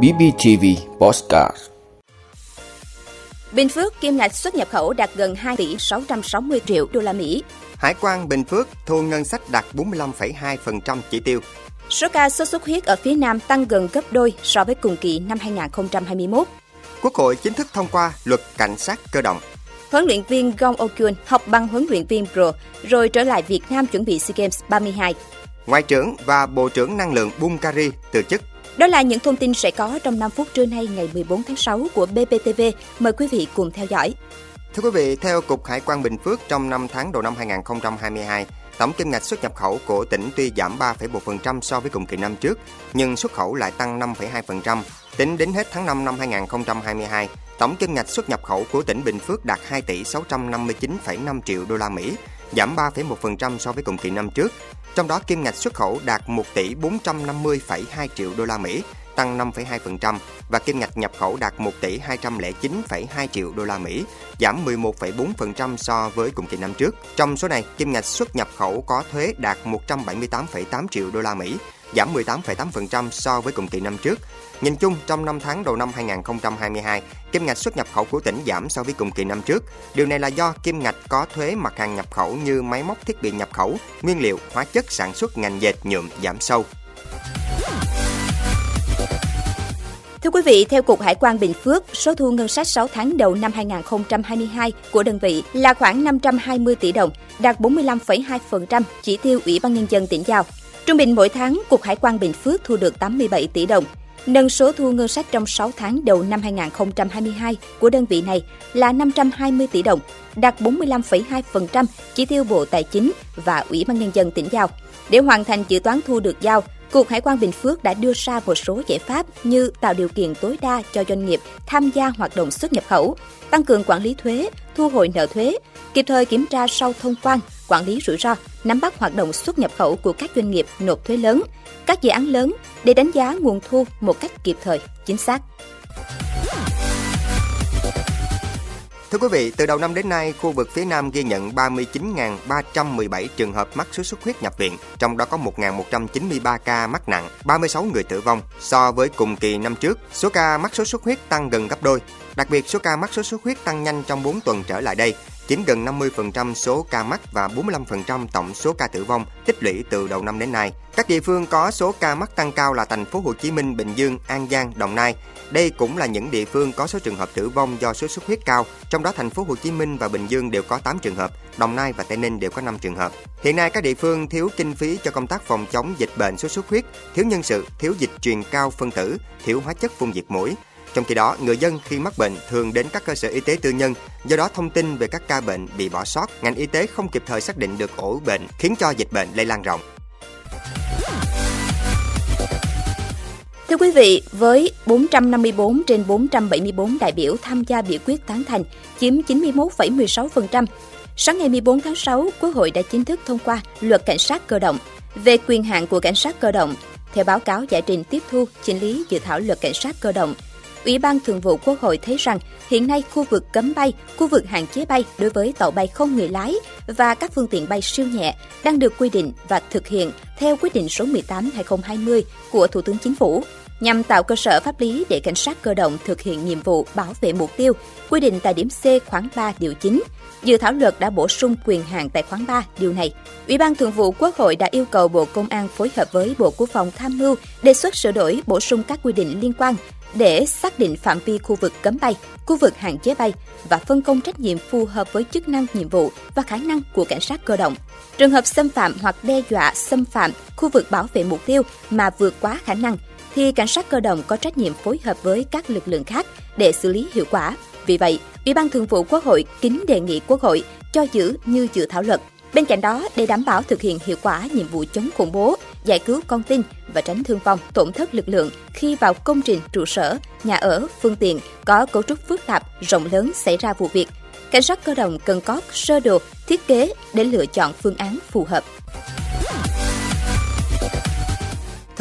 BBTV Postcard Bình Phước kim ngạch xuất nhập khẩu đạt gần 2 tỷ 660 triệu đô la Mỹ. Hải quan Bình Phước thu ngân sách đạt 45,2% chỉ tiêu. Số ca sốt xuất huyết ở phía Nam tăng gần gấp đôi so với cùng kỳ năm 2021. Quốc hội chính thức thông qua luật cảnh sát cơ động. Huấn luyện viên Gong Okyun học bằng huấn luyện viên pro rồi trở lại Việt Nam chuẩn bị SEA Games 32. Ngoại trưởng và Bộ trưởng Năng lượng Bulgaria từ chức. Đó là những thông tin sẽ có trong 5 phút trưa nay ngày 14 tháng 6 của BBTV. Mời quý vị cùng theo dõi. Thưa quý vị, theo Cục Hải quan Bình Phước trong 5 tháng đầu năm 2022, tổng kim ngạch xuất nhập khẩu của tỉnh tuy giảm 3,1% so với cùng kỳ năm trước, nhưng xuất khẩu lại tăng 5,2%. Tính đến hết tháng 5 năm 2022, tổng kim ngạch xuất nhập khẩu của tỉnh Bình Phước đạt 2 tỷ 659,5 triệu đô la Mỹ, giảm 3,1% so với cùng kỳ năm trước. Trong đó kim ngạch xuất khẩu đạt 1 tỷ 450,2 triệu đô la Mỹ, tăng 5,2% và kim ngạch nhập khẩu đạt 1 tỷ 209,2 triệu đô la Mỹ, giảm 11,4% so với cùng kỳ năm trước. Trong số này, kim ngạch xuất nhập khẩu có thuế đạt 178,8 triệu đô la Mỹ, giảm 18,8% so với cùng kỳ năm trước. Nhìn chung, trong 5 tháng đầu năm 2022, kim ngạch xuất nhập khẩu của tỉnh giảm so với cùng kỳ năm trước. Điều này là do kim ngạch có thuế mặt hàng nhập khẩu như máy móc thiết bị nhập khẩu, nguyên liệu, hóa chất sản xuất ngành dệt nhuộm giảm sâu. Thưa quý vị, theo Cục Hải quan Bình Phước, số thu ngân sách 6 tháng đầu năm 2022 của đơn vị là khoảng 520 tỷ đồng, đạt 45,2% chỉ tiêu Ủy ban Nhân dân tỉnh giao. Trung bình mỗi tháng, Cục Hải quan Bình Phước thu được 87 tỷ đồng, nâng số thu ngân sách trong 6 tháng đầu năm 2022 của đơn vị này là 520 tỷ đồng, đạt 45,2% chỉ tiêu Bộ Tài chính và Ủy ban Nhân dân tỉnh giao. Để hoàn thành dự toán thu được giao, Cục Hải quan Bình Phước đã đưa ra một số giải pháp như tạo điều kiện tối đa cho doanh nghiệp tham gia hoạt động xuất nhập khẩu, tăng cường quản lý thuế, thu hồi nợ thuế, kịp thời kiểm tra sau thông quan, quản lý rủi ro, nắm bắt hoạt động xuất nhập khẩu của các doanh nghiệp nộp thuế lớn, các dự án lớn để đánh giá nguồn thu một cách kịp thời, chính xác. Thưa quý vị, từ đầu năm đến nay, khu vực phía Nam ghi nhận 39.317 trường hợp mắc sốt xuất huyết nhập viện, trong đó có 1.193 ca mắc nặng, 36 người tử vong. So với cùng kỳ năm trước, số ca mắc sốt xuất huyết tăng gần gấp đôi. Đặc biệt, số ca mắc sốt xuất huyết tăng nhanh trong 4 tuần trở lại đây, chiếm gần 50% số ca mắc và 45% tổng số ca tử vong tích lũy từ đầu năm đến nay. Các địa phương có số ca mắc tăng cao là thành phố Hồ Chí Minh, Bình Dương, An Giang, Đồng Nai. Đây cũng là những địa phương có số trường hợp tử vong do sốt xuất huyết cao, trong đó thành phố Hồ Chí Minh và Bình Dương đều có 8 trường hợp, Đồng Nai và Tây Ninh đều có 5 trường hợp. Hiện nay các địa phương thiếu kinh phí cho công tác phòng chống dịch bệnh sốt xuất huyết, thiếu nhân sự, thiếu dịch truyền cao phân tử, thiếu hóa chất phun diệt mũi, trong khi đó, người dân khi mắc bệnh thường đến các cơ sở y tế tư nhân, do đó thông tin về các ca bệnh bị bỏ sót, ngành y tế không kịp thời xác định được ổ bệnh, khiến cho dịch bệnh lây lan rộng. Thưa quý vị, với 454 trên 474 đại biểu tham gia biểu quyết tán thành, chiếm 91,16%, sáng ngày 14 tháng 6, Quốc hội đã chính thức thông qua luật cảnh sát cơ động về quyền hạn của cảnh sát cơ động. Theo báo cáo giải trình tiếp thu, chỉnh lý dự thảo luật cảnh sát cơ động, Ủy ban Thường vụ Quốc hội thấy rằng hiện nay khu vực cấm bay, khu vực hạn chế bay đối với tàu bay không người lái và các phương tiện bay siêu nhẹ đang được quy định và thực hiện theo quyết định số 18/2020 của Thủ tướng Chính phủ nhằm tạo cơ sở pháp lý để cảnh sát cơ động thực hiện nhiệm vụ bảo vệ mục tiêu quy định tại điểm C khoản 3 điều 9. Dự thảo luật đã bổ sung quyền hạn tại khoản 3 điều này. Ủy ban Thường vụ Quốc hội đã yêu cầu Bộ Công an phối hợp với Bộ Quốc phòng tham mưu đề xuất sửa đổi bổ sung các quy định liên quan để xác định phạm vi khu vực cấm bay, khu vực hạn chế bay và phân công trách nhiệm phù hợp với chức năng nhiệm vụ và khả năng của cảnh sát cơ động. Trường hợp xâm phạm hoặc đe dọa xâm phạm khu vực bảo vệ mục tiêu mà vượt quá khả năng thì cảnh sát cơ động có trách nhiệm phối hợp với các lực lượng khác để xử lý hiệu quả. Vì vậy, Ủy ban Thường vụ Quốc hội kính đề nghị Quốc hội cho giữ như dự thảo luật. Bên cạnh đó, để đảm bảo thực hiện hiệu quả nhiệm vụ chống khủng bố, giải cứu con tin và tránh thương vong, tổn thất lực lượng khi vào công trình, trụ sở, nhà ở, phương tiện có cấu trúc phức tạp, rộng lớn xảy ra vụ việc, cảnh sát cơ động cần có sơ đồ, thiết kế để lựa chọn phương án phù hợp.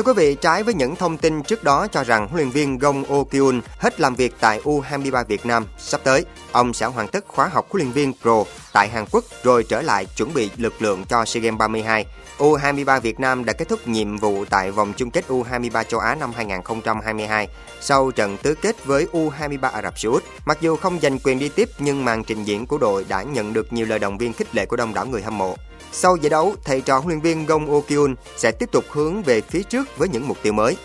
Thưa quý vị, trái với những thông tin trước đó cho rằng huấn luyện viên Gong Oh Kyun hết làm việc tại U23 Việt Nam, sắp tới ông sẽ hoàn tất khóa học huấn luyện viên pro tại Hàn Quốc rồi trở lại chuẩn bị lực lượng cho SEA Games 32. U23 Việt Nam đã kết thúc nhiệm vụ tại vòng chung kết U23 châu Á năm 2022 sau trận tứ kết với U23 Ả Rập Xê Út. Mặc dù không giành quyền đi tiếp nhưng màn trình diễn của đội đã nhận được nhiều lời động viên khích lệ của đông đảo người hâm mộ. Sau giải đấu, thầy trò huấn luyện viên Gong Oh Kyun sẽ tiếp tục hướng về phía trước với những mục tiêu mới.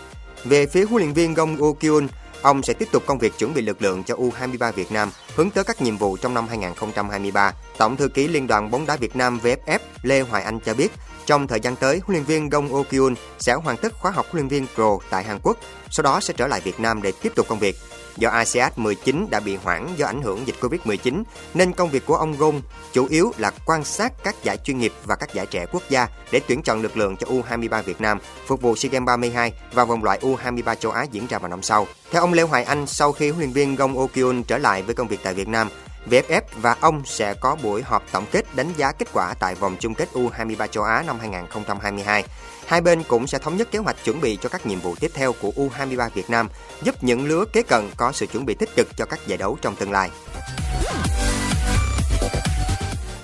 Về phía huấn luyện viên Gong Oh Kyun, ông sẽ tiếp tục công việc chuẩn bị lực lượng cho U23 Việt Nam hướng tới các nhiệm vụ trong năm 2023. Tổng thư ký Liên đoàn bóng đá Việt Nam VFF Lê Hoài Anh cho biết, trong thời gian tới, huấn luyện viên Gong Oh Kyun sẽ hoàn tất khóa học huấn luyện viên pro tại Hàn Quốc, sau đó sẽ trở lại Việt Nam để tiếp tục công việc. Do ASEAN 19 đã bị hoãn do ảnh hưởng dịch Covid-19, nên công việc của ông Gong chủ yếu là quan sát các giải chuyên nghiệp và các giải trẻ quốc gia để tuyển chọn lực lượng cho U23 Việt Nam phục vụ SEA Games 32 và vòng loại U23 châu Á diễn ra vào năm sau. Theo ông Lê Hoài Anh, sau khi huấn luyện viên Gong Okyun trở lại với công việc tại Việt Nam, VFF và ông sẽ có buổi họp tổng kết đánh giá kết quả tại vòng chung kết U23 châu Á năm 2022. Hai bên cũng sẽ thống nhất kế hoạch chuẩn bị cho các nhiệm vụ tiếp theo của U23 Việt Nam, giúp những lứa kế cận có sự chuẩn bị tích cực cho các giải đấu trong tương lai.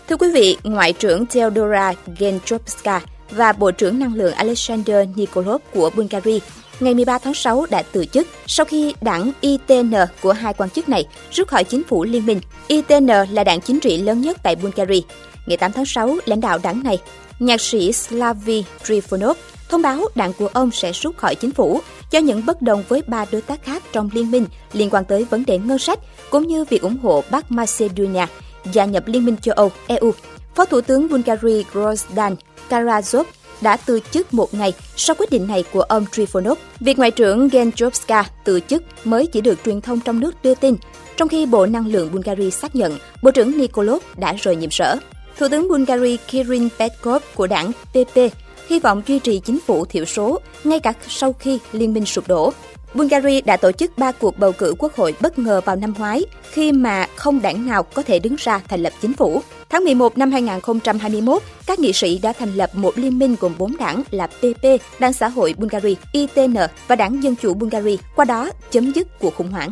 Thưa quý vị, Ngoại trưởng Teodora Gentropska và Bộ trưởng Năng lượng Alexander Nikolov của Bulgaria ngày 13 tháng 6 đã từ chức sau khi đảng ITN của hai quan chức này rút khỏi chính phủ liên minh. ITN là đảng chính trị lớn nhất tại Bulgaria. Ngày 8 tháng 6, lãnh đạo đảng này, nhạc sĩ Slavi Trifonov, thông báo đảng của ông sẽ rút khỏi chính phủ do những bất đồng với ba đối tác khác trong liên minh liên quan tới vấn đề ngân sách cũng như việc ủng hộ Bắc Macedonia gia nhập Liên minh châu Âu EU. Phó Thủ tướng Bulgaria Grozdan Karazov đã từ chức một ngày sau quyết định này của ông Trifonov. Việc Ngoại trưởng Genjovska từ chức mới chỉ được truyền thông trong nước đưa tin, trong khi Bộ Năng lượng Bulgaria xác nhận Bộ trưởng Nikolov đã rời nhiệm sở. Thủ tướng Bulgaria Kirin Petkov của đảng PP hy vọng duy trì chính phủ thiểu số ngay cả sau khi liên minh sụp đổ. Bulgaria đã tổ chức 3 cuộc bầu cử quốc hội bất ngờ vào năm ngoái khi mà không đảng nào có thể đứng ra thành lập chính phủ. Tháng 11 năm 2021, các nghị sĩ đã thành lập một liên minh gồm 4 đảng là PP, Đảng Xã hội Bulgaria, ITN và Đảng Dân chủ Bulgaria, qua đó chấm dứt cuộc khủng hoảng.